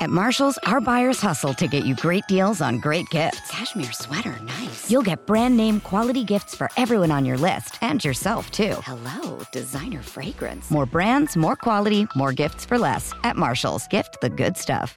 At Marshall's, our buyers hustle to get you great deals on great gifts. Cashmere sweater, nice. You'll get brand name quality gifts for everyone on your list and yourself, too. Hello, designer fragrance. More brands, more quality, more gifts for less. At Marshall's, gift the good stuff.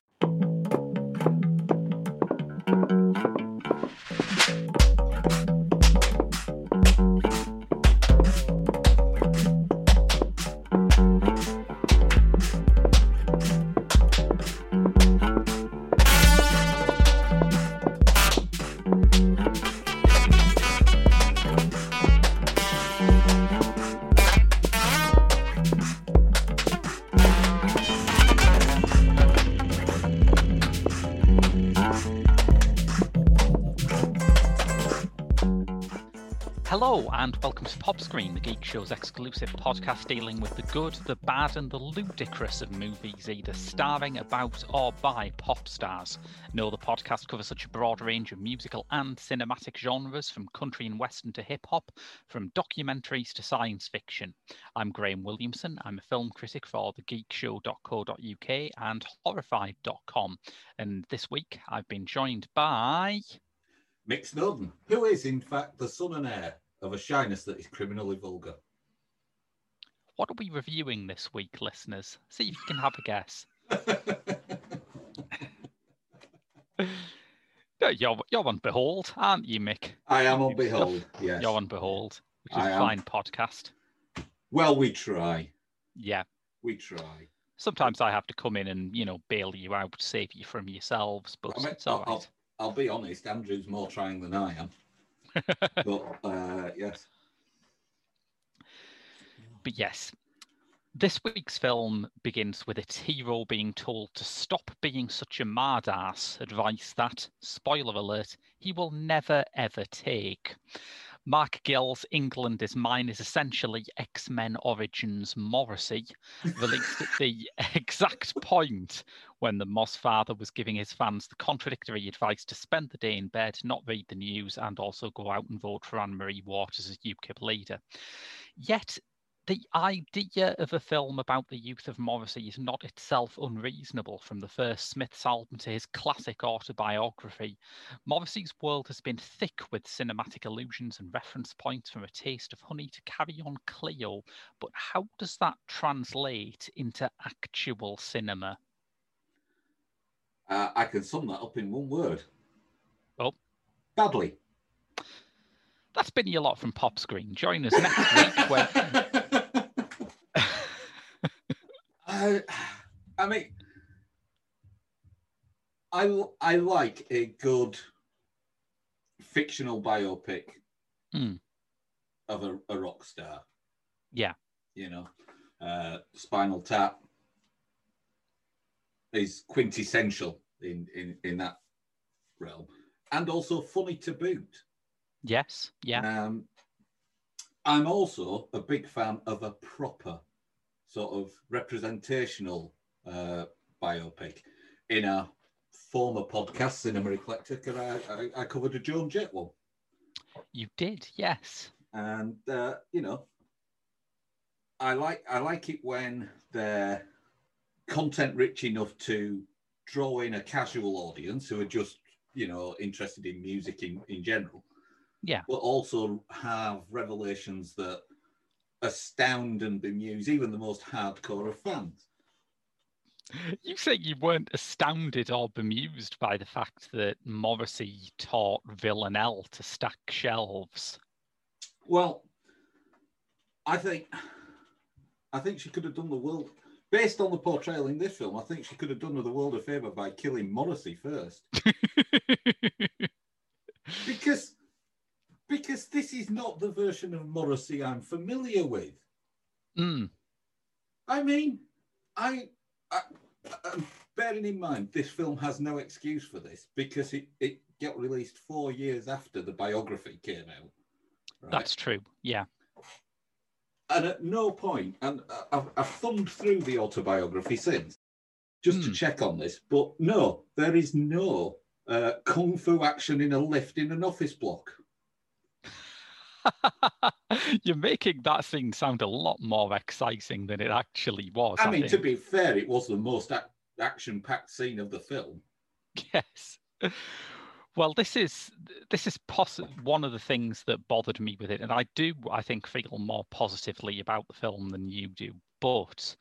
The Geek Show's exclusive podcast dealing with the good, the bad, and the ludicrous of movies, either starring, about, or by pop stars. No, the podcast covers such a broad range of musical and cinematic genres, from country and western to hip hop, from documentaries to science fiction. I'm Graham Williamson. I'm a film critic for thegeekshow.co.uk and horrified.com. And this week I've been joined by. Mick Snowden, who is in fact the son and heir of a shyness that is criminally vulgar. What are we reviewing this week, listeners? See if you can have a guess. you're, you're on Behold, aren't you, Mick? I am on Behold, yes. You're on Behold, which is I a fine podcast. Well, we try. Yeah. We try. Sometimes I have to come in and, you know, bail you out, save you from yourselves, but I mean, it's all right. I'll, I'll be honest, Andrew's more trying than I am. but uh, yes. But yes, this week's film begins with its hero being told to stop being such a mardass, advice that, spoiler alert, he will never ever take. Mark Gill's England is Mine is essentially X Men Origins Morrissey, released at the exact point when the Mozfather was giving his fans the contradictory advice to spend the day in bed, not read the news, and also go out and vote for Anne Marie Waters as UKIP leader. Yet the idea of a film about the youth of Morrissey is not itself unreasonable from the first Smiths album to his classic autobiography. Morrissey's world has been thick with cinematic allusions and reference points from A Taste of Honey to Carry On Cleo, but how does that translate into actual cinema? Uh, I can sum that up in one word. Oh. Badly. That's been a lot from Pop Screen. Join us next week when I, I mean, I I like a good fictional biopic mm. of a, a, rock star. Yeah, you know, uh, Spinal Tap is quintessential in in in that realm, and also funny to boot. Yes, yeah. Um, I'm also a big fan of a proper sort of representational uh, biopic. In a former podcast, Cinema Eclectic, I, I, I covered a Joan Jett one. You did, yes. And uh, you know, I like I like it when they're content rich enough to draw in a casual audience who are just you know interested in music in, in general. Yeah. But also have revelations that astound and bemuse even the most hardcore of fans. You say you weren't astounded or bemused by the fact that Morrissey taught Villanelle to stack shelves. Well, I think I think she could have done the world based on the portrayal in this film. I think she could have done her the world a favor by killing Morrissey first, because because this is not the version of Morrissey I'm familiar with. Mm. I mean, I, I, I, bearing in mind this film has no excuse for this because it, it got released four years after the biography came out. Right? That's true. Yeah. And at no point, and I've, I've thumbed through the autobiography since just mm. to hmm. check on this, but no, there is no uh, kung fu action in a lift in an office block. You're making that scene sound a lot more exciting than it actually was. I, I mean, think. to be fair, it was the most action-packed scene of the film. Yes. Well, this is this is poss- one of the things that bothered me with it, and I do I think feel more positively about the film than you do. But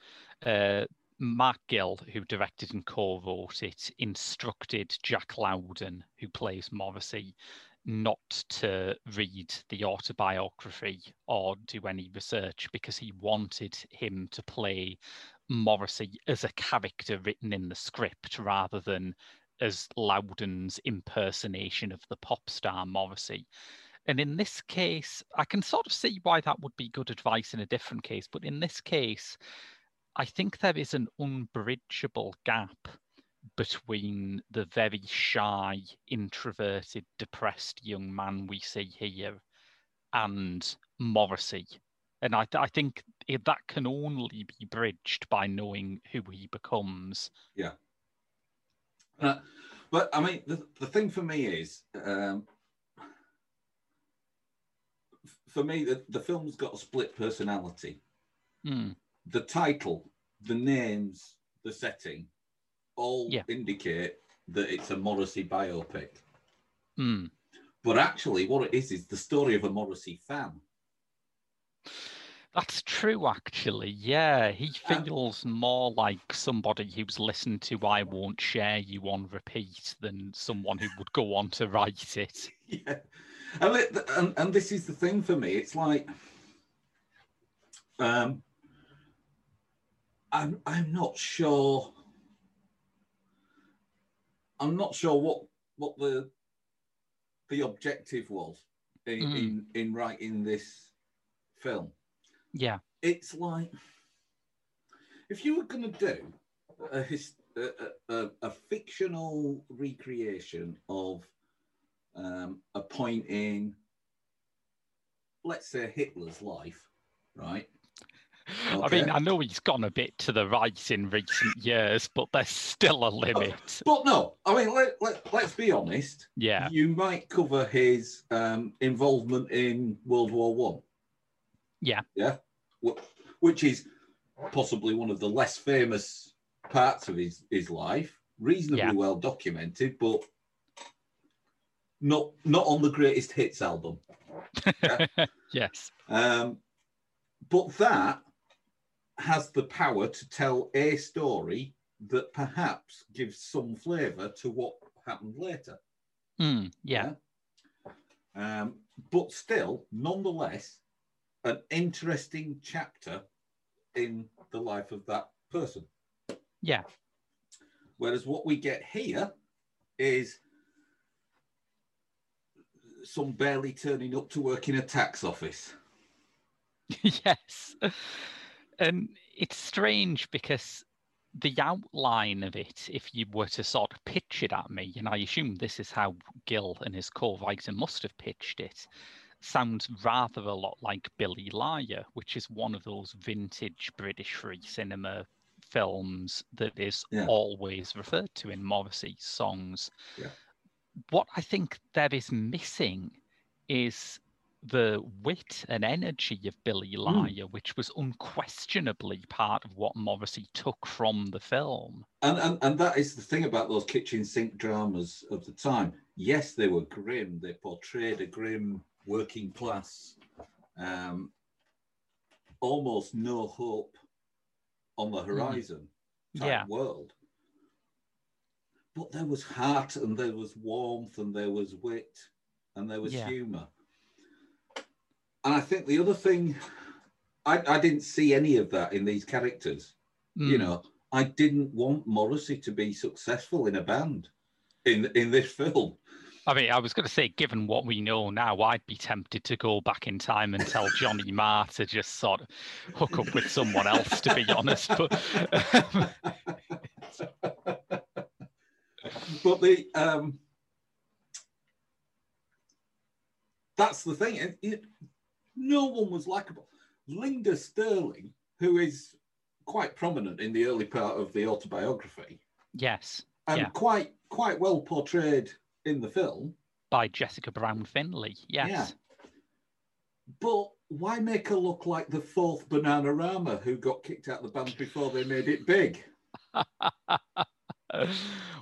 uh, Mark Gill, who directed and co-wrote it, instructed Jack Lowden, who plays Morrissey, not to read the autobiography or do any research because he wanted him to play Morrissey as a character written in the script rather than as Lowden's impersonation of the pop star Morrissey. And in this case, I can sort of see why that would be good advice in a different case. But in this case, I think there is an unbridgeable gap between the very shy, introverted, depressed young man we see here and Morrissey. And I, I think that can only be bridged by knowing who he becomes. Yeah. Uh, but I mean, the, the thing for me is, um, for me, the, the film's got a split personality. Mm. The title, the names, the setting, all Yeah. indicate that it's a Morrissey biopic. Mm. But actually, what it is is the story of a Morrissey fan. That's true, actually. Yeah, he feels more like somebody who's listened to I Won't Share You on repeat than someone who would go on to write it. yeah. And, and and this is the thing for me. It's like um I'm I'm not sure I'm not sure what what the the objective was in Mm. in, in writing this film. Yeah. It's like if you were going to do a, his, a, a, a- fictional recreation of um, a point in, let's say, Hitler's life, right? I mean, I know he's gone a bit to the right in recent years, but there's still a limit. But no, I mean, let, let, let's be honest. Yeah. You might cover his um, involvement in World War One. Yeah. Yeah. Which is possibly one of the less famous parts of his, his life, reasonably Yeah. well documented, but not not on the greatest hits album. yes. Um, but that has the power to tell a story that perhaps gives some flavour to what happened later. Mm, yeah. Um, but still, nonetheless, an interesting chapter in the life of that person. Yeah. Whereas what we get here is some barely turning up to work in a tax office. yes. And it's strange because the outline of it, if you were to sort of pitch it at me, and I assume this is how Gill and his co-writer must have pitched it, sounds rather a lot like Billy Liar, which is one of those vintage British free cinema films that is Yeah. always referred to in Morrissey's songs. Yeah. What I think there is missing is the wit and energy of Billy hmm. Liar, which was unquestionably part of what Morrissey took from the film. And, and and that is the thing about those kitchen sink dramas of the time. Yes, they were grim. They portrayed a grim working class, um, almost no hope on the horizon type Yeah. world. But there was heart and there was warmth and there was wit and there was Yeah. humour. And I think the other thing, I, I didn't see any of that in these characters you Mm. know, I didn't want Morrissey to be successful in a band in in this film. I mean, I was going to say, given what we know now, I'd be tempted to go back in time and tell Johnny Marr to just sort of hook up with someone else, to be honest. But but the um, that's the thing. It, it- no one was likable. Linder Sterling, who is quite prominent in the early part of the autobiography, yes, and Yeah. quite quite well portrayed in the film. by Jessica Brown Findlay. Yes. Yeah. But why make her look like the fourth Bananarama who got kicked out of the band before they made it big?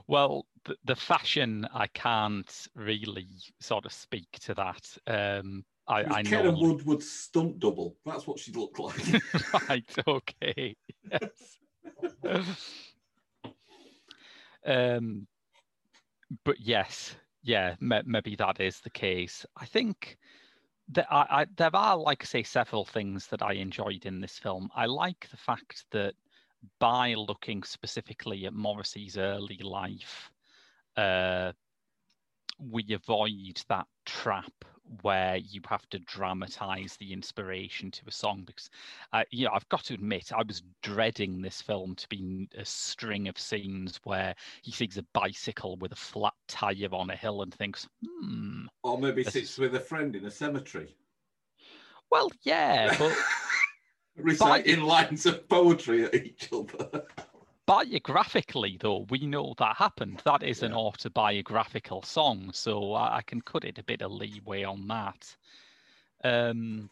well, the, the, fashion I can't really sort of speak to that. Um, I, I know. Keren Woodward stunt double. That's what she looked like. right. Okay. Yes. um, but yes, yeah, maybe that is the case. I think that I, I, there are, like I say, several things that I enjoyed in this film. I like the fact that by looking specifically at Morrissey's early life, uh, we avoid that trap where you have to dramatize the inspiration to a song because uh, you know i've got to admit i was dreading this film to be a string of scenes where he sees a bicycle with a flat tire on a hill and thinks hmm or maybe sits with a friend in a cemetery. Well yeah but reciting lines of poetry at each other biographically, though, we know that happened. That is yeah. an autobiographical song, so I, I, can cut it a bit of leeway on that. Um,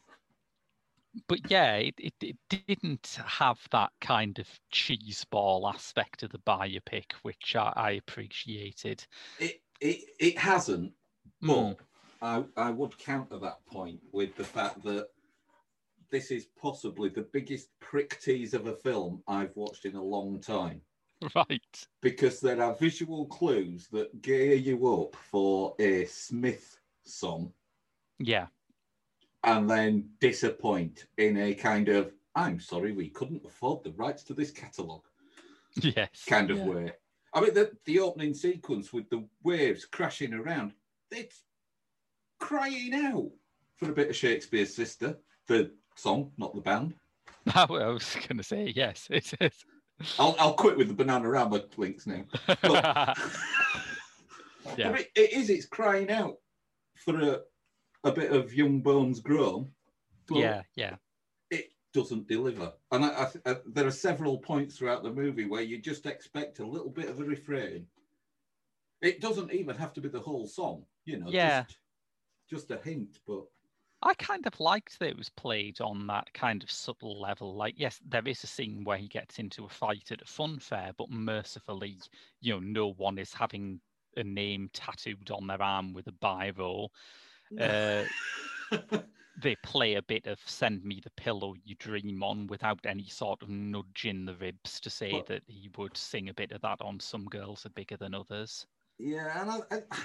but yeah, it, it, it, didn't have that kind of cheeseball aspect of the biopic, which I, I appreciated. It, it it hasn't, but mm. I, I would counter that point with the fact that this is possibly the biggest prick tease of a film I've watched in a long time. Right. Because there are visual clues that gear you up for a Smith song. Yeah. And then disappoint in a kind of, I'm sorry, we couldn't afford the rights to this catalogue. Yes. Kind of yeah. way. I mean, the, the opening sequence with the waves crashing around, it's crying out for a bit of Shakespeare's sister, the song, not the band. I was going to say yes. It is. I'll, I'll quit with the Bananarama links now. But, yeah. It, it is. It's crying out for a a bit of young bones grown. yeah, yeah. It doesn't deliver, and I, I, I, uh, there are several points throughout the movie where you just expect a little bit of a refrain. It doesn't even have to be the whole song, you know. Yeah. Just, just a hint, but I kind of liked that it was played on that kind of subtle level. Like, yes, there is a scene where he gets into a fight at a fun fair, but mercifully, you know, no one is having a name tattooed on their arm with a biro. Uh, they play a bit of "Send Me the Pillow You Dream On" without any sort of nudge in the ribs to say but, that he would sing a bit of that on "Some Girls Are Bigger Than Others." Yeah, and I, I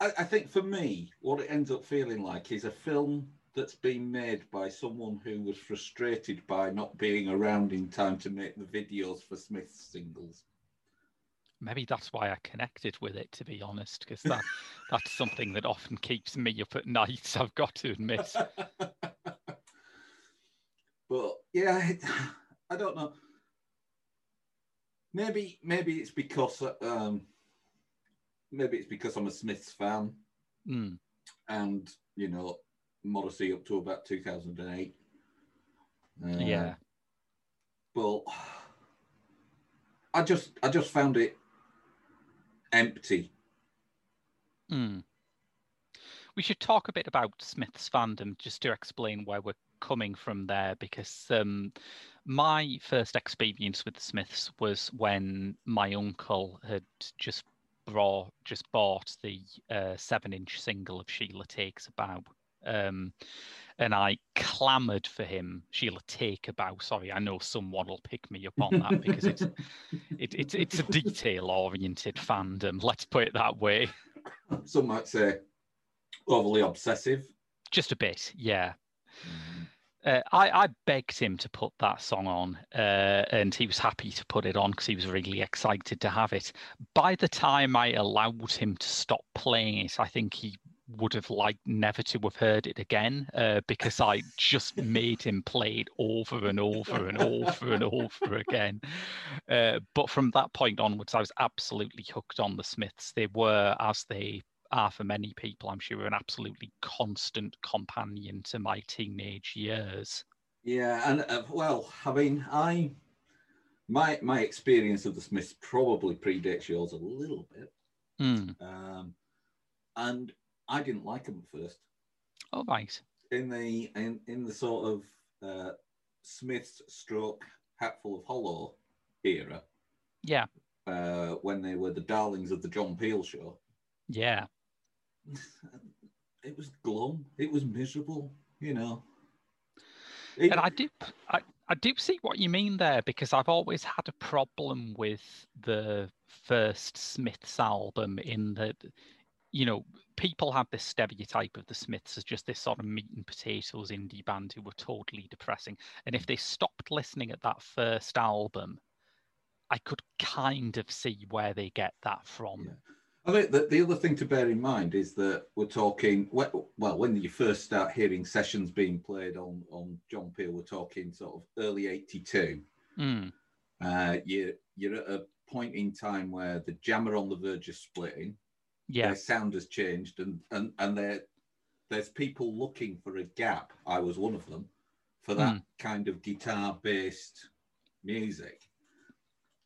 I, I think for me, what it ends up feeling like is a film that's been made by someone who was frustrated by not being around in time to make the videos for Smith's singles. Maybe that's why I connected with it, to be honest, because that that's something that often keeps me up at night. I've got to admit. but yeah, I don't know. Maybe maybe it's because um, maybe it's because I'm a Smiths fan, mm. and you know Morrissey up to about 2008. Uh, yeah, but I just I just found it empty. Mm. We should talk a bit about Smith's fandom just to explain where we're coming from there because um, my first experience with the Smiths was when my uncle had just brought just bought the uh, seven inch single of Sheila Takes a Bow. Um, and I clamoured for him, Sheila take a bow. Sorry, I know someone will pick me up on that because it's it, it's it's a detail oriented fandom. Let's put it that way. Some might say overly obsessive. Just a bit, yeah. Mm. Uh, I, I, begged him to put that song on, uh, and he was happy to put it on because he was really excited to have it. By the time I allowed him to stop playing it, I think he would have liked never to have heard it again uh, because I just made him play it over and over and over and over again. Uh, but from that point onwards, I was absolutely hooked on the Smiths. They were, as they are for many people, I'm sure, an absolutely constant companion to my teenage years. Yeah, and uh, well, I mean, I my my experience of the Smiths probably predates yours a little bit, mm. um, and I didn't like them at first. Oh, right. In the in in the sort of uh, Smiths stroke hatful of hollow era. Yeah. uh, when they were the darlings of the John Peel show. Yeah. It was glum. It was miserable. You know. It, and I do, I, I do see what you mean there because I've always had a problem with the first Smiths album in that, you know, people have this stereotype of the Smiths as just this sort of meat and potatoes indie band who were totally depressing. And if they stopped listening at that first album, I could kind of see where they get that from. Yeah. I think that the other thing to bear in mind is that we're talking well when you first start hearing sessions being played on on John Peel, we're talking sort of early '82. Mm. Uh, you you're at a point in time where the Jam are on the verge of splitting. Yeah, their sound has changed, and and and there there's people looking for a gap. I was one of them for that mm. kind of guitar based music.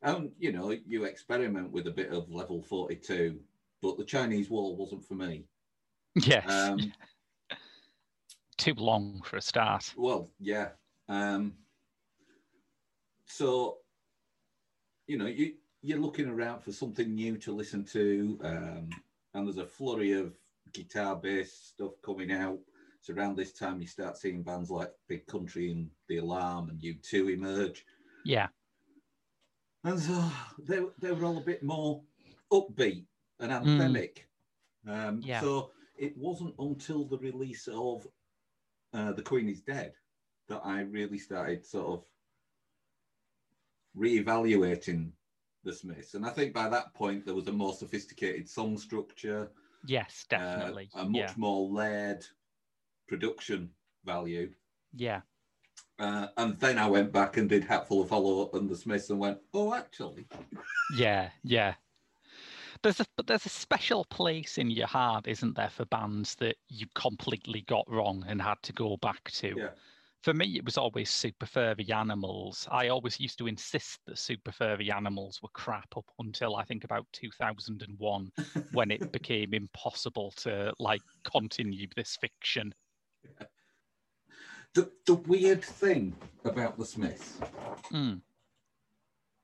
And you know, you experiment with a bit of level 42, but the Chinese Way wasn't for me. Yes. Um, Too long for a start. Well, yeah. Um, so, you know, you you're looking around for something new to listen to, um, and there's a flurry of guitar-based stuff coming out. So around this time, you start seeing bands like Big Country and The Alarm and U2 emerge. Yeah. And so they, they were all a bit more upbeat and anthemic. Mm. Um, yeah. So it wasn't until the release of uh, The Queen is Dead that I really started sort of re-evaluating the Smiths. And I think by that point there was a more sophisticated song structure. Yes, uh, definitely. Uh, a much yeah. more layered production value. Yeah. Uh, and then I went back and did Hatful of Follow Up and the Smiths and went, oh, actually. Yeah, yeah. There's a but there's a special place in your heart, isn't there, for bands that you completely got wrong and had to go back to. Yeah. For me, it was always Super Furry Animals. I always used to insist that Super Furry Animals were crap up until I think about 2001, when it became impossible to like continue this fiction. Yeah the, the weird thing about the Smiths mm.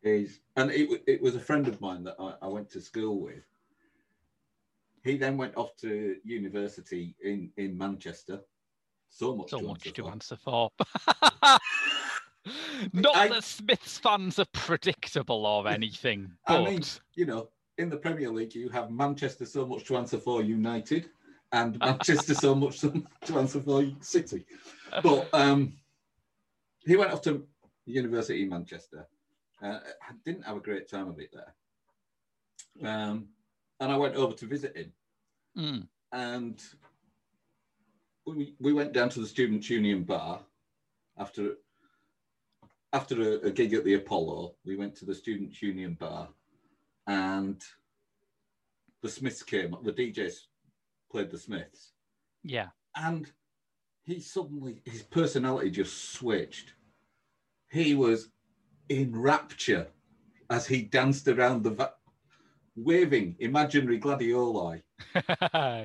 Is, and it, it was a friend of mine that I, I went to school with. He then went off to university in, in Manchester. So much, so to, much answer to for. answer for. Not I, that Smiths fans are predictable or anything. But... I mean, you know, in the Premier League, you have Manchester so much to answer for United, and Manchester so much to answer for City. But um, he went off to University in Manchester. Uh, I didn't have a great time of it there. Um, and I went over to visit him. Mm. And we, we went down to the Student Union bar after after a, a, gig at the Apollo. We went to the Student Union bar and the Smiths came. up. The DJs played the Smiths. Yeah. And he suddenly his personality just switched. He was in rapture as he danced around the va- waving imaginary gladioli.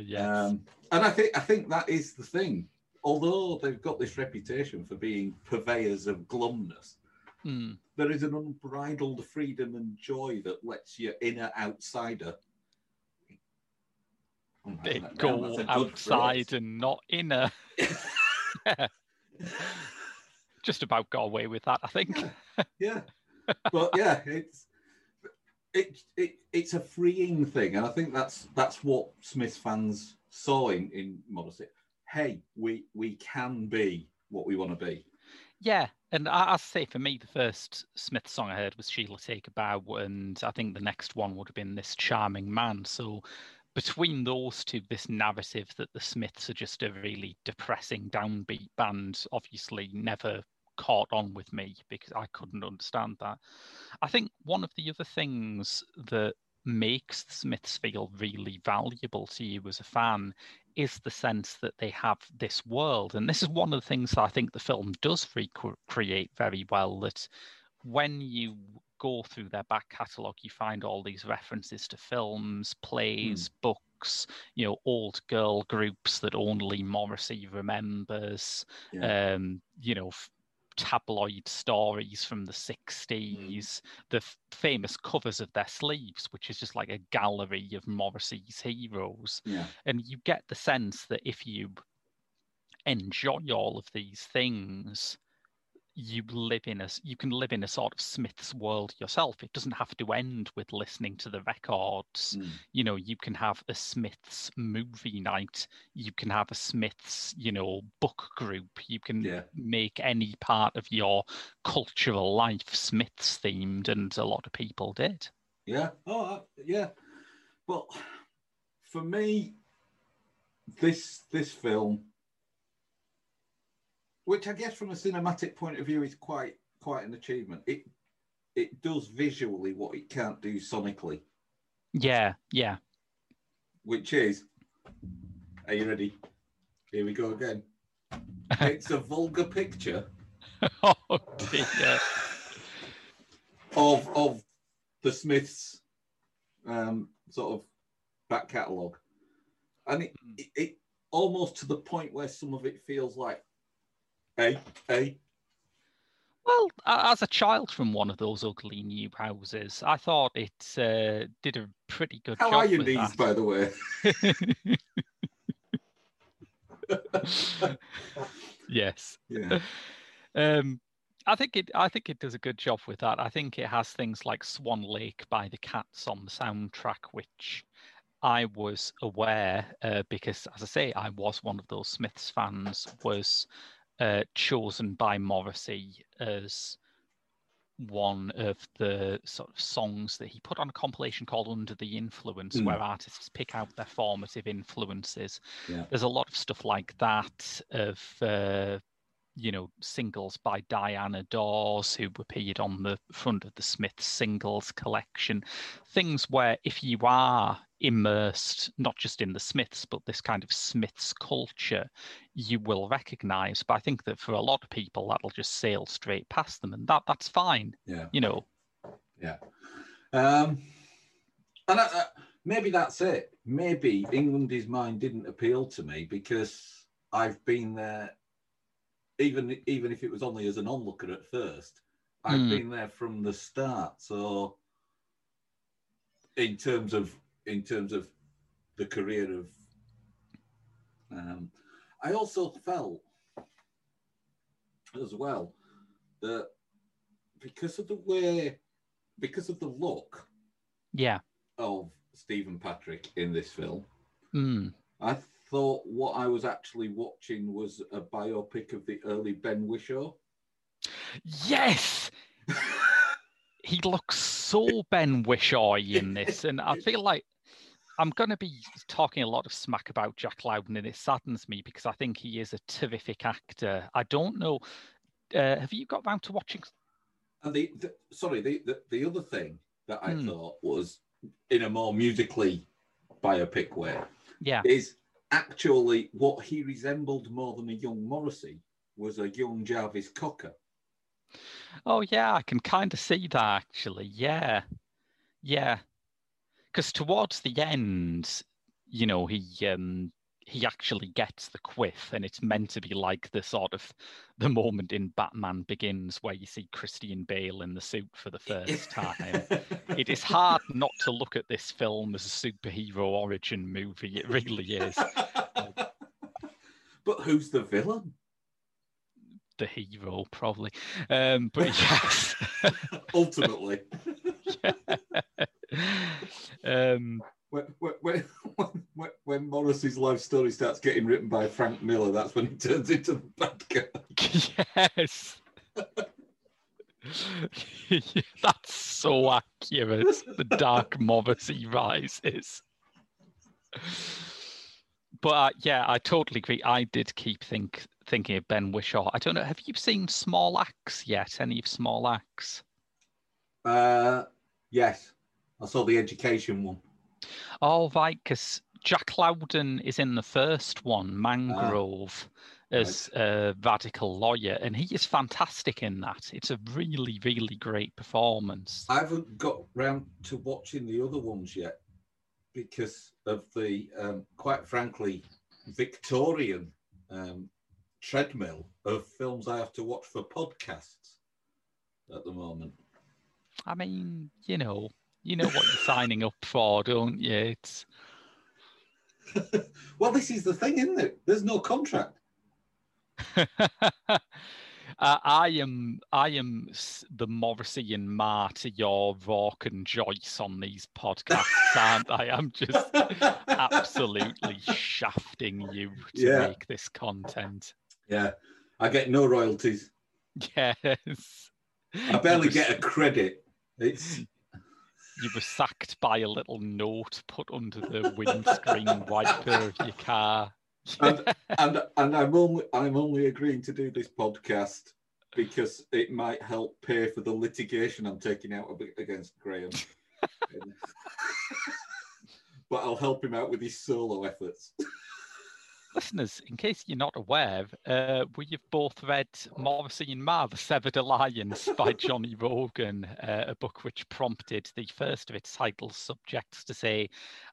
yes. Um, and I think I think that is the thing. Although they've got this reputation for being purveyors of glumness, mm. there is an unbridled freedom and joy that lets your inner outsider go outside and not inner. Just about got away with that, I think. Yeah, yeah. but yeah, it's it, it it's a freeing thing, and I think that's that's what Smith fans saw in in Modesty. Hey, we we can be what we want to be. Yeah, and I, I say for me, the first Smith song I heard was Sheila Take a Bow, and I think the next one would have been This Charming Man. So between those two, this narrative that the Smiths are just a really depressing downbeat band obviously never caught on with me because I couldn't understand that. I think one of the other things that makes the Smiths feel really valuable to you as a fan is the sense that they have this world. And this is one of the things that I think the film does recreate very well that when you go through their back catalogue, you find all these references to films, plays, mm. books, you know, old girl groups that only Morrissey remembers, yeah. um, you know, f- tabloid stories from the hmm. 60s, the f- famous covers of their sleeves, which is just like a gallery of Morrissey's heroes. Yeah. And you get the sense that if you enjoy all of these things, you live in a you can live in a sort of Smith's world yourself. It doesn't have to end with listening to the records. Mm. You know, you can have a Smiths movie night. You can have a Smiths, you know, book group. You can Yeah. make any part of your cultural life Smiths themed, and a lot of people did. Yeah. Oh, uh, yeah. Well, for me, this this film, which I guess from a cinematic point of view is quite quite an achievement. It it does visually what it can't do sonically, Yeah, yeah. which is. Are you ready? Here we go again. It's a vulgar picture oh dear. of of the Smiths um, sort of back catalogue, and it, it, it almost to the point where some of it feels like, hey, hey, Well, as a child from one of those ugly new houses, I thought it uh, did a pretty good how job How are your knees, by the way? yes. Yeah, Um, I think it. I think it does a good job with that. I think it has things like Swan Lake by the Cats on the soundtrack, which I was aware uh, because, as I say, I was one of those Smiths fans. Was uh, chosen by Morrissey as one of the sort of songs that he put on a compilation called Under the Influence, Mm. where artists pick out their formative influences. Yeah. There's a lot of stuff like that of uh, you know singles by Diana Dors, who appeared on the front of the Smiths singles collection. Things where if you are immersed not just in the Smiths but this kind of Smiths culture, you will recognise. But I think that for a lot of people that'll just sail straight past them, and that that's fine. yeah, You know, yeah. Um, and I, I, maybe that's it. Maybe England is mine didn't appeal to me because I've been there. Even even if it was only as an onlooker at first, I've Hmm. been there from the start. So, in terms of in terms of the career of, um, I also felt as well that because of the way, because of the look yeah. of Stephen Patrick in this film, Mm. I thought what I was actually watching was a biopic of the early Ben Whishaw. Yes, he looks so Ben Whishaw in this, and I feel like I'm going to be talking a lot of smack about Jack Lowden, and it saddens me because I think he is a terrific actor. I don't know. Uh, have you got round to watching? And the, the sorry, the, the the other thing that I Hmm. thought was in a more musically biopic way Yeah, is actually what he resembled more than a young Morrissey was a young Jarvis Cocker. Oh yeah, I can kind of see that actually. Yeah, yeah. Because towards the end, you know, he um he actually gets the quiff, and it's meant to be like the sort of the moment in Batman Begins where you see Christian Bale in the suit for the first time. It is hard not to look at this film as a superhero origin movie. It really is. but who's the villain? The hero, probably. Um, but yes. Ultimately, um, when, when, when, when Morrissey's life story starts getting written by Frank Miller, that's when he turns into the bad guy. yes. That's so accurate. The dark Morrissey rises. But uh, yeah, I totally agree. I did keep think thinking of Ben Whishaw. I don't know. Have you seen Small Axe yet? Any of Small Axe? Uh, yes, I saw the education one. Oh, right, because Jack Lowden is in the first one, Mangrove, as a radical lawyer, and he is fantastic in that. It's a really, really great performance. I haven't got round to watching the other ones yet because of the, um, quite frankly, Victorian um, treadmill of films I have to watch for podcasts at the moment. I mean, you know, you know what you're signing up for, don't you? It's well, this is the thing, isn't it? There's no contract. Uh, I am I am the Morrissey and Marr to your Rourke and Joyce on these podcasts, aren't I? I'm just absolutely shafting you to Yeah. make this content. Yeah, I get no royalties. Yes. I barely get a credit. It's You were sacked by a little note put under the windscreen wiper of your car. and and and I'm only I'm only agreeing to do this podcast because it might help pay for the litigation I'm taking out against Graham. but I'll help him out with his solo efforts. Listeners, in case you're not aware, uh, we have both read Morrissey and Marr, The Severed Alliance by Johnny Rogan, uh, a book which prompted the first of its title subjects to say,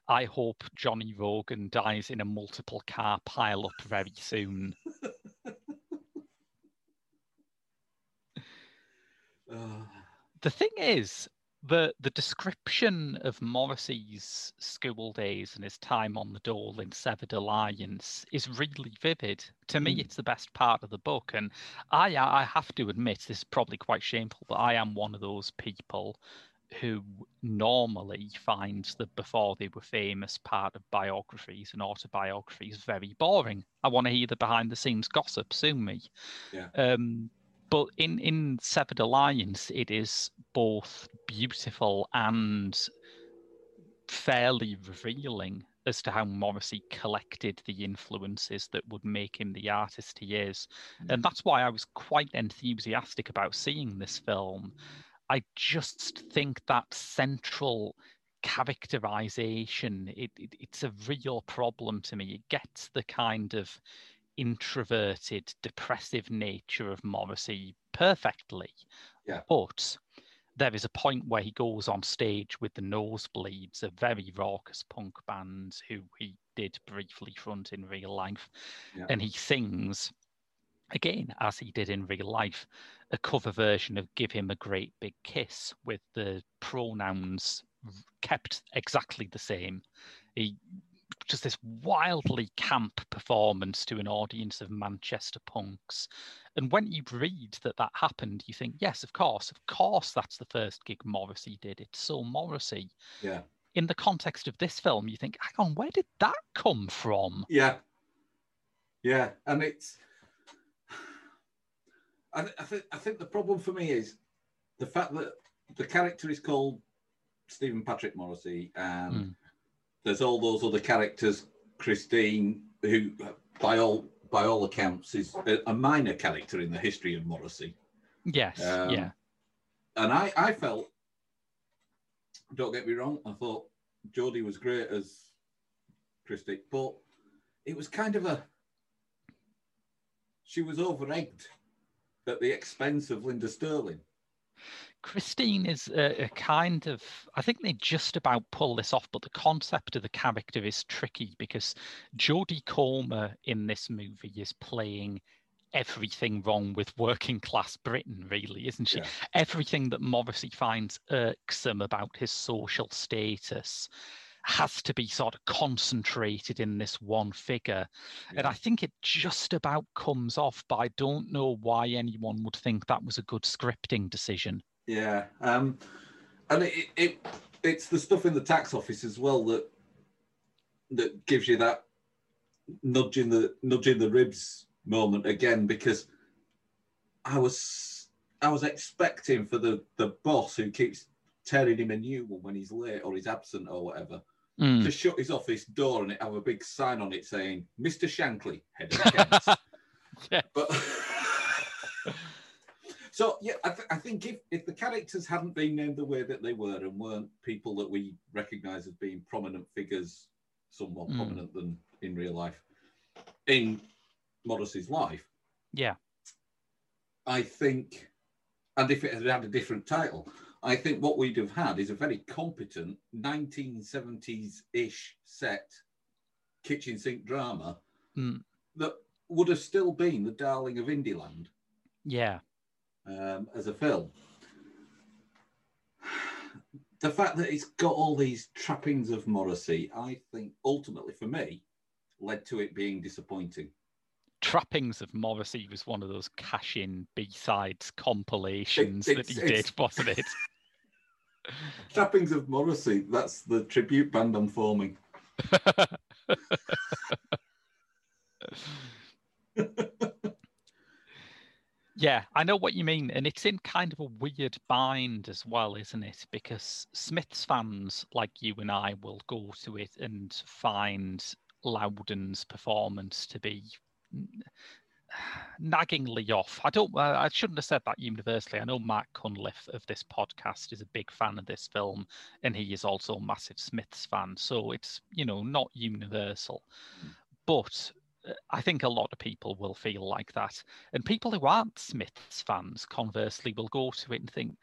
I hope Johnny Rogan dies in a multiple car pile up very soon. Uh, The thing is, the the description of Morrissey's school days and his time on the dole in Severed Alliance is really vivid. To me, Mm. it's the best part of the book, and I I have to admit this is probably quite shameful, but I am one of those people who normally finds the before they were famous part of biographies and autobiographies very boring. I want to hear the behind the scenes gossip, sue me. Yeah. Um, but in in Severed Alliance, it is both beautiful and fairly revealing as to how Morrissey collected the influences that would make him the artist he is. And mm. that's why I was quite enthusiastic about seeing this film. I just think that central characterization it, it, it's a real problem to me it gets the kind of introverted depressive nature of morrissey perfectly Yeah. but there is a point where he goes on stage with the nosebleeds a very raucous punk band who he did briefly front in real life Yeah. and he sings again as he did in real life a cover version of give him a great big kiss with the pronouns kept exactly the same he just this wildly camp performance to an audience of manchester punks. And when you read that that happened you think yes of course of course that's the first gig morrissey did. It's so morrissey. Yeah, in the context of this film you think hang on where did that come from? Yeah, yeah, and it's. I, th- I think I think the problem for me is the fact that the character is called Stephen Patrick Morrissey, and Mm. There's all those other characters, Christine, who by all by all accounts is a, minor character in the history of Morrissey. yes Um, yeah and I, I felt, don't get me wrong, I thought Jodie was great as Christy, but it was kind of a, she was over egged at the expense of Linder Sterling. Christine is a, a kind of, I think they just about pull this off, but the concept of the character is tricky because Jodie Comer in this movie is playing everything wrong with working class Britain, really, isn't she? Yeah. Everything that Morrissey finds irksome about his social status has to be sort of concentrated in this one figure. And I think it just about comes off, but I don't know why anyone would think that was a good scripting decision. Yeah, um, and it, it it's the stuff in the tax office as well that that gives you that nudging the nudging the ribs moment again because I was I was expecting for the the boss who keeps tearing him a new one when he's late or he's absent or whatever Mm. to shut his office door and it have a big sign on it saying Mr. Shankly, head of accounts. Yeah. But so yeah, I, th- I think if, if the characters hadn't been named the way that they were and weren't people that we recognise as being prominent figures, somewhat Mm. prominent than in real life, in Morrissey's life, Yeah. I think, and if it had had a different title, I think what we'd have had is a very competent 1970s ish set kitchen sink drama Mm. that would have still been the darling of Indyland. Yeah. Um, as a film. The fact that it's got all these trappings of Morrissey, I think ultimately for me, led to it being disappointing. Trappings of Morrissey was one of those cash in B sides compilations It- that he did, wasn't it? Trappings of Morrissey, that's the tribute band I'm forming. Yeah, I know what you mean. And it's in kind of a weird bind as well, isn't it? Because Smiths fans like you and I will go to it and find Lowden's performance to be naggingly off. I don't, uh, I shouldn't have said that universally. I know Mark Cunliffe of this podcast is a big fan of this film and he is also a massive Smiths fan. So it's, you know, not universal. But uh, I think a lot of people will feel like that. And people who aren't Smiths fans, conversely, will go to it and think,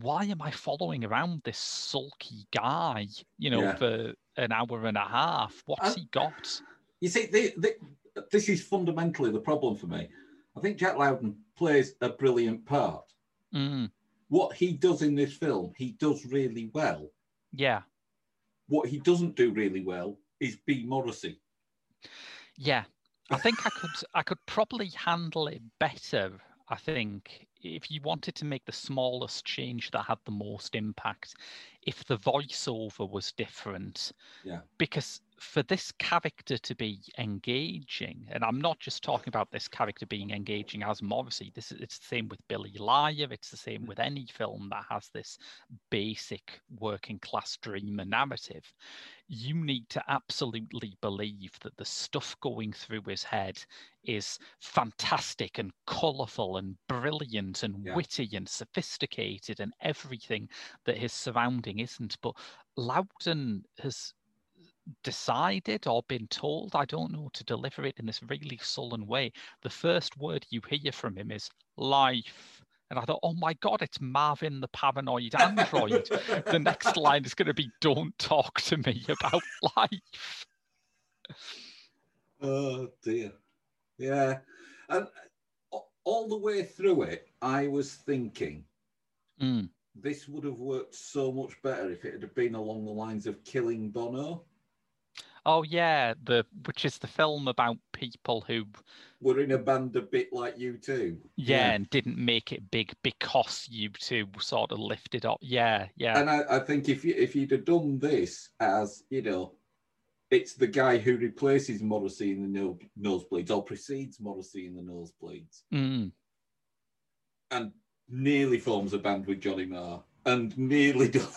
why am I following around this sulky guy, you know, Yeah. for an hour and a half? What's Uh, he got? You see, they, they, this is fundamentally the problem for me. I think Jack Lowden plays a brilliant part. Mm, What he does in this film, he does really well. yeah, What he doesn't do really well is be Morrissey. yeah. I think I could I could probably handle it better. I think if you wanted to make the smallest change that had the most impact, if the voiceover was different, Yeah. because for this character to be engaging, and I'm not just talking about this character being engaging as Morrissey. This is it's the same with Billy Liar. It's the same mm. with any film that has this basic working class dreamer narrative. You need to absolutely believe that the stuff going through his head is fantastic and colourful and brilliant and Yeah. witty and sophisticated and everything that his surrounding isn't. But Lowden has decided or been told, I don't know, to deliver it in this really sullen way. The first word you hear from him is life. And I thought, oh my God, it's Marvin the paranoid android. the next line is going to be, don't talk to me about life. Oh dear. Yeah. And all the way through it, I was thinking Mm. this would have worked so much better if it had been along the lines of killing Bono. Oh yeah, the which is the film about people who We're in a band a bit like U2. yeah, and didn't make it big because U2 sort of lifted up. Yeah, yeah. And I, I think if you if you'd have done this as, you know, it's the guy who replaces Morrissey in the no, nosebleeds or precedes Morrissey in the nosebleeds Mm. and nearly forms a band with Johnny Marr and nearly does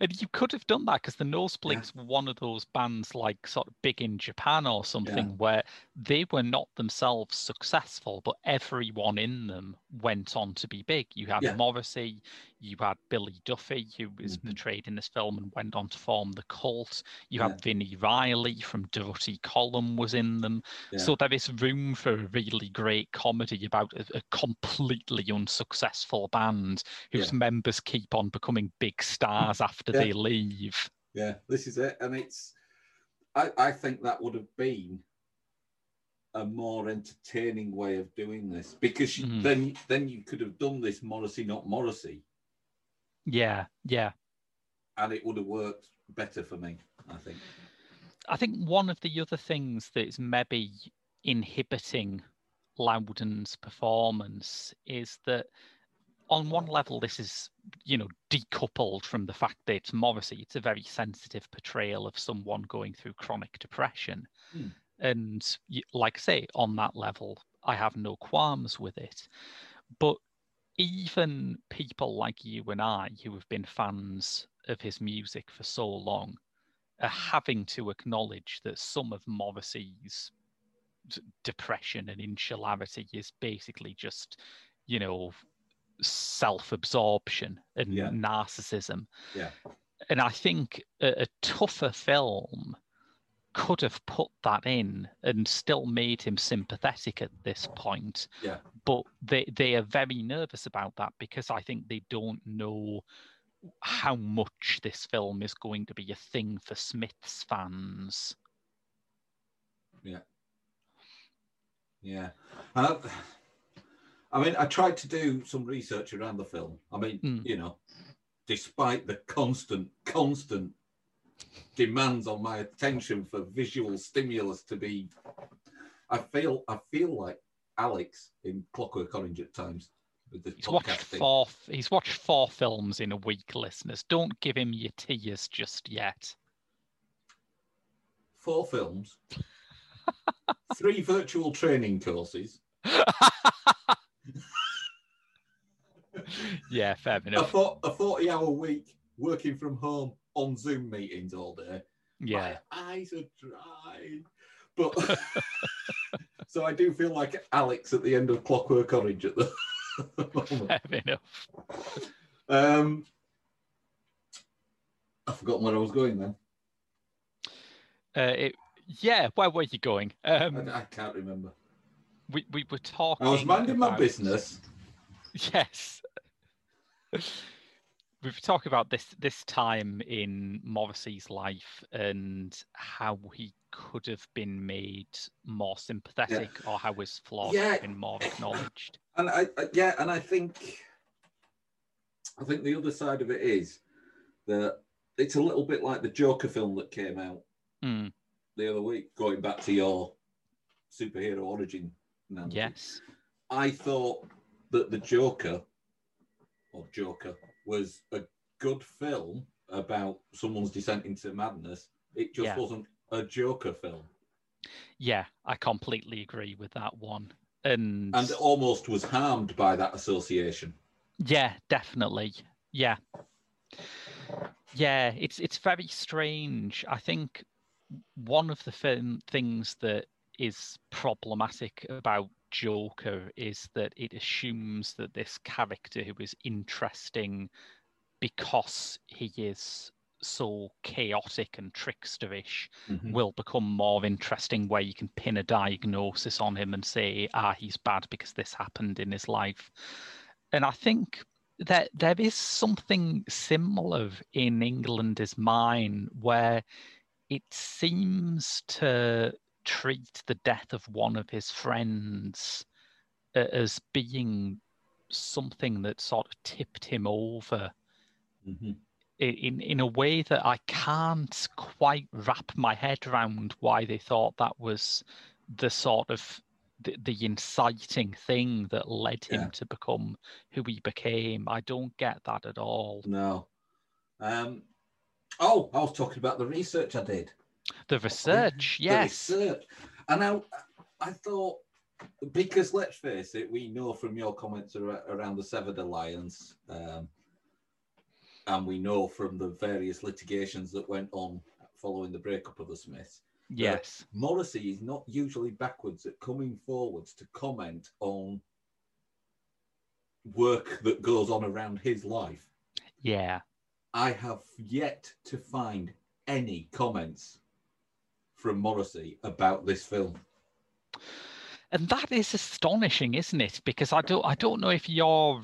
And you could have done that because the Nosebleeds were one of those bands like sort of big in Japan or something where they were not themselves successful, but everyone in them went on to be big. You had Yeah. Morrissey, you had Billy Duffy, who was Mhm. portrayed in this film and went on to form the cult. You Yeah. had Vini Reilly from Durutti Column was in them. Yeah. So there is room for a really great comedy about a, a completely unsuccessful band whose Yeah. members keep on becoming big stars after Yeah. they leave. Yeah, this is it, and it's. I I think that would have been a more entertaining way of doing this because you- Mhm. then then you could have done this Morrissey not Morrissey, Yeah, yeah. and it would have worked better for me. I think. I think one of the other things that's maybe inhibiting Lowden's performance is that on one level this is you know decoupled from the fact that it's Morrissey. It's a very sensitive portrayal of someone going through chronic depression. Hmm. And like I say, on that level, I have no qualms with it. But even people like you and I, who have been fans of his music for so long, are having to acknowledge that some of Morrissey's depression and insularity is basically just, you know, self-absorption and Yeah. narcissism. Yeah. And I think a, a tougher film could have put that in and still made him sympathetic at this point. Yeah. But they they are very nervous about that because I think they don't know how much this film is going to be a thing for Smith's fans. Yeah. Yeah. And I, mean, I tried to do some research around the film. I mean, Mm. you know, despite the constant, constant demands on my attention for visual stimulus to be, I feel, I feel like Alex in Clockwork Orange at times with the He's watched four. He's watched four films in a week, listeners. Don't give him your tears just yet. Four films, three virtual training courses, yeah, fair a, enough. a 40 hour week working from home on Zoom meetings all day. Yeah, My eyes are dry. But so I do feel like Alex at the end of Clockwork Orange at the moment. fair enough. Um, I've forgotten where I was going then. Uh, it, yeah, where were you going? Um, I, I can't remember. We we were talking. I was minding my business. Yes. We've talked about this this time in Morrissey's life and how he could have been made more sympathetic or how his flaws Yeah. have been more acknowledged. And I, I yeah, and I think I think the other side of it is that it's a little bit like the Joker film that came out Mm, the other week, going back to your superhero origin. Yes. I thought that the Joker or Joker was a good film about someone's descent into madness. It just Yeah. wasn't a Joker film, Yeah, I completely agree with that one. And, and almost was harmed by that association. yeah, definitely. Yeah. Yeah, it's it's very strange. I think one of the fin- things that is problematic about Joker is that it assumes that this character who is interesting because he is so chaotic and tricksterish Mhm. will become more interesting where you can pin a diagnosis on him and say ah he's bad because this happened in his life and i think that there is something similar in england is mine where it seems to treat the death of one of his friends a- as being something that sort of tipped him over Mhm. in in a way that I can't quite wrap my head around why they thought that was the sort of the, the inciting thing that led him Yeah. to become who he became. I don't get that at all. No. Um, oh, I was talking about the research I did. The research, The yes, research. And I, I thought, because let's face it, we know from your comments around the Severed Alliance, um, and we know from the various litigations that went on following the breakup of the Smiths, yes, Morrissey is not usually backwards at coming forwards to comment on work that goes on around his life. yeah, I have yet to find any comments from Morrissey about this film. and that is astonishing, isn't it? Because I don't, I don't know if you're,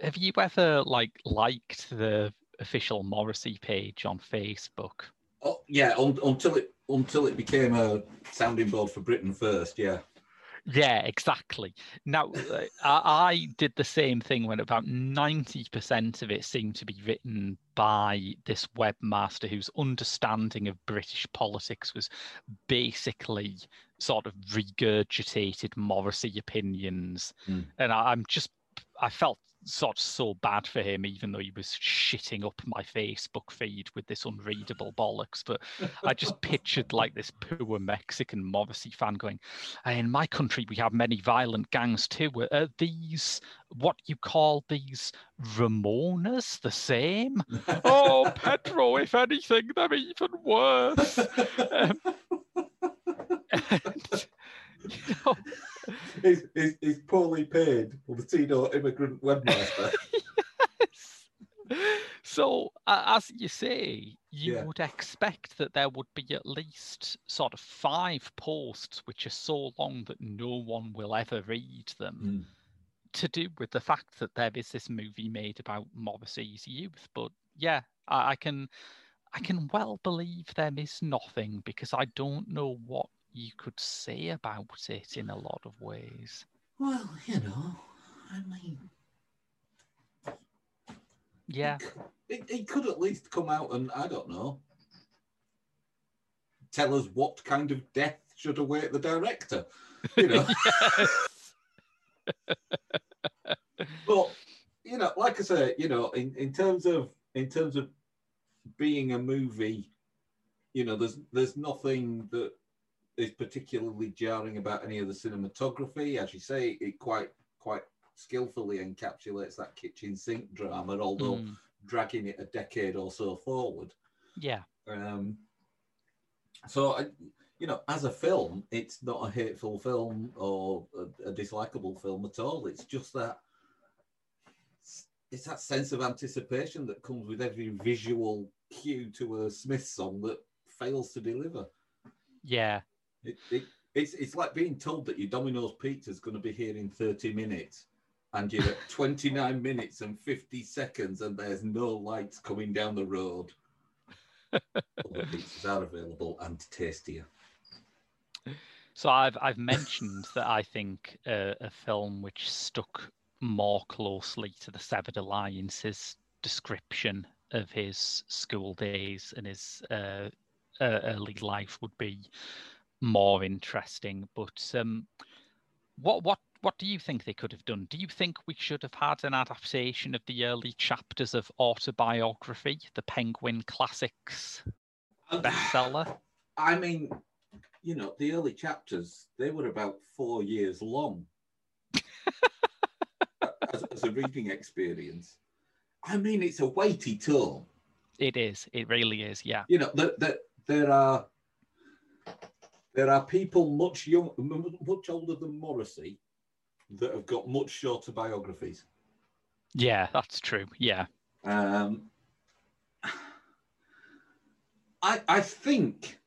have you ever like liked the official Morrissey page on Facebook? Oh yeah, un- until it until it became a sounding board for Britain first. Yeah, Yeah, exactly. Now, uh, I, I did the same thing when about 90% of it seemed to be written by this webmaster whose understanding of British politics was basically sort of regurgitated Morrissey opinions. Mm. And I, I'm just, I felt sort of so bad for him, even though he was shitting up my Facebook feed with this unreadable bollocks. But I just pictured like this poor Mexican Morrissey fan going, in my country, we have many violent gangs too. Are these what you call these Ramonas the same? oh, Pedro, if anything, they're even worse. Um, and, you know, he's, he's, he's poorly paid Latino immigrant webmaster. yes. So, uh, as you say, you Yeah. would expect that there would be at least sort of five posts which are so long that no one will ever read them. Mm. to do with the fact that there is this movie made about Morrissey's youth. But yeah, I, I can I can well believe there is nothing because I don't know what you could say about it in a lot of ways. Well, you know, I mean, Yeah, he, he could at least come out and I don't know, tell us what kind of death should await the director. You know, but you know, like I say, you know, in, in terms of in terms of being a movie, you know, there's there's nothing that is particularly jarring about any of the cinematography. As you say, it quite quite skillfully encapsulates that kitchen sink drama, although Mm, dragging it a decade or so forward. yeah, Um, so, I, you know, as a film, it's not a hateful film or a, a dislikable film at all. It's just that it's that sense of anticipation that comes with every visual cue to a Smith song that fails to deliver. yeah, It, it, it's it's like being told that your Domino's pizza is going to be here in 30 minutes, and you're at 29 minutes and 50 seconds, and there's no lights coming down the road. Other pizzas are available and tastier. So I've I've mentioned that I think uh, a film which stuck more closely to the Severed Alliance's description of his school days and his uh, uh, early life would be more interesting. But um, what what what do you think they could have done? Do you think we should have had an adaptation of the early chapters of autobiography, the Penguin Classics bestseller? I mean, you know, the early chapters, they were about four years long as, as a reading experience. I mean, it's a weighty tome. It is. It really is. Yeah. You know, that that there are there are people much young, much older than Morrissey that have got much shorter biographies. Yeah, that's true. Yeah. Um, I I think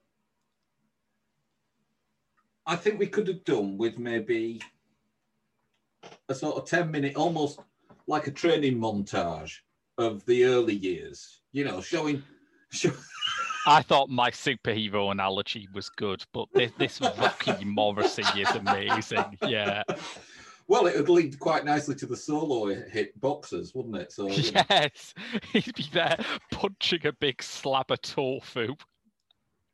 I think we could have done with maybe a sort of ten minute, almost like a training montage of the early years. You know, showing. Show, I thought my superhero analogy was good, but this, this Rocky Morrissey is amazing. Yeah. well, it would lead quite nicely to the solo hit boxers, wouldn't it? So. Yes. He'd be there punching a big slab of tofu.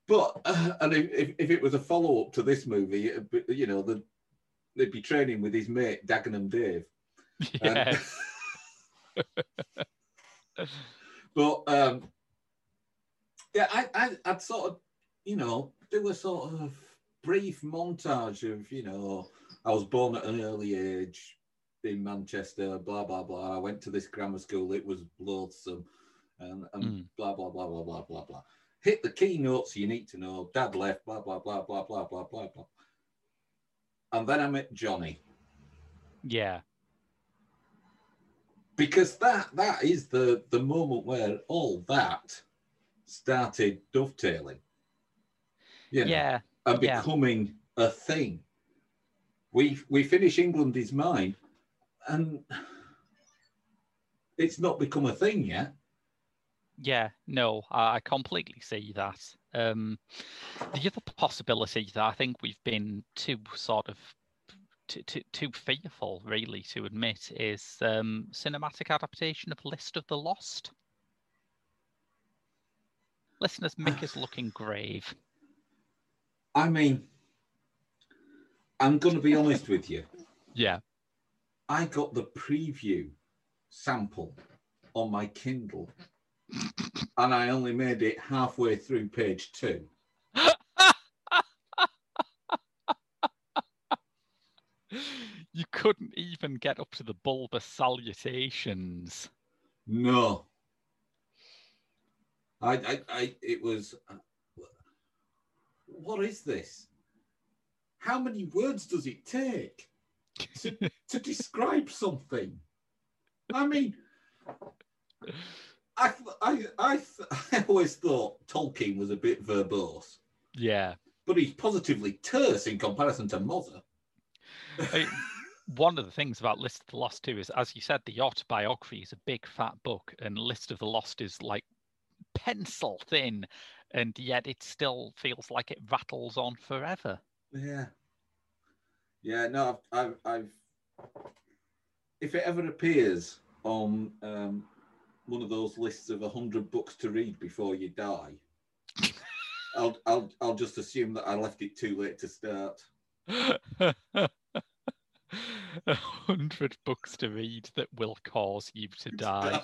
But uh, and if, if, it was a follow up to this movie, be, you know, the, they'd be training with his mate Dagenham Dave. And- Yeah. but um, yeah, I, I I'd sort of you know do a sort of brief montage of you know I was born at an early age in Manchester, blah blah blah. I went to this grammar school, it was loathsome, and, and Mm. blah blah blah blah blah blah blah. Hit the keynotes you need to know. Dad left, blah blah blah blah blah blah blah blah. And then I met Johnny yeah. because that that is the the moment where all that started dovetailing. You know, Yeah. and yeah. becoming a thing. We we finish England is mine, and it's not become a thing yet. Yeah, no, I I completely see that. Um, the other possibility that I think we've been too sort of too, too, too fearful, really, to admit is um, cinematic adaptation of List of the Lost. Listeners, Mick is looking grave. I mean, I'm going to be honest with you. Yeah. I got the preview sample on my Kindle, and I only made it halfway through page two. you couldn't even get up to the bulbous salutations. No. I, I, I it was. uh, What is this? How many words does it take to, to describe something? I mean, I, I, I, I always thought Tolkien was a bit verbose, Yeah. but he's positively terse in comparison to Mother. I- one of the things about List of the Lost too is, as you said, the autobiography is a big fat book, and List of the Lost is like pencil thin. and yet it still feels like it rattles on forever. Yeah. Yeah, no, I've, I've, I've if it ever appears on um, one of those lists of 100 books to read before you die, I'll, I'll, I'll just assume that I left it too late to start. A hundred books to read that will cause you to die.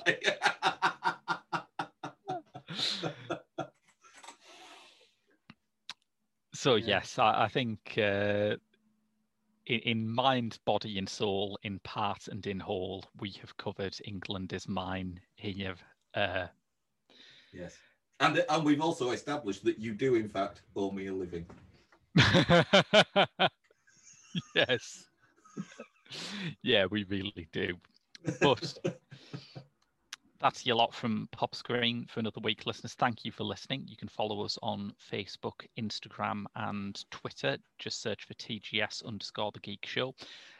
so Yeah. yes, I, I think uh, in, in mind, body, and soul, in part and in whole, we have covered England is mine here. Uh, yes. And, and we've also established that you do, in fact, owe me a living. yes. yeah, we really do. But that's your lot from Pop Screen for another week, listeners. Thank you for listening. You can follow us on Facebook, Instagram, and Twitter. Just search for TGS underscore the Geek Show.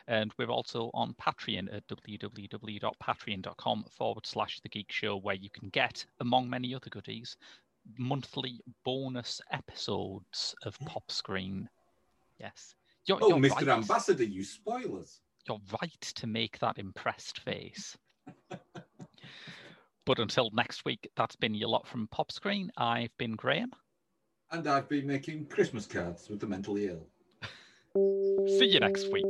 And we're also on Patreon at www.patreon.com forward slash the Geek Show, where you can get, among many other goodies, monthly bonus episodes of hmm. Pop Screen. Yes. You're, Oh, you're Mr. right. Ambassador, you spoilers. You're right to make that impressed face. but until next week, that's been your lot from Pop Screen. I've been Graham. And I've been making Christmas cards with the mentally ill. See you next week.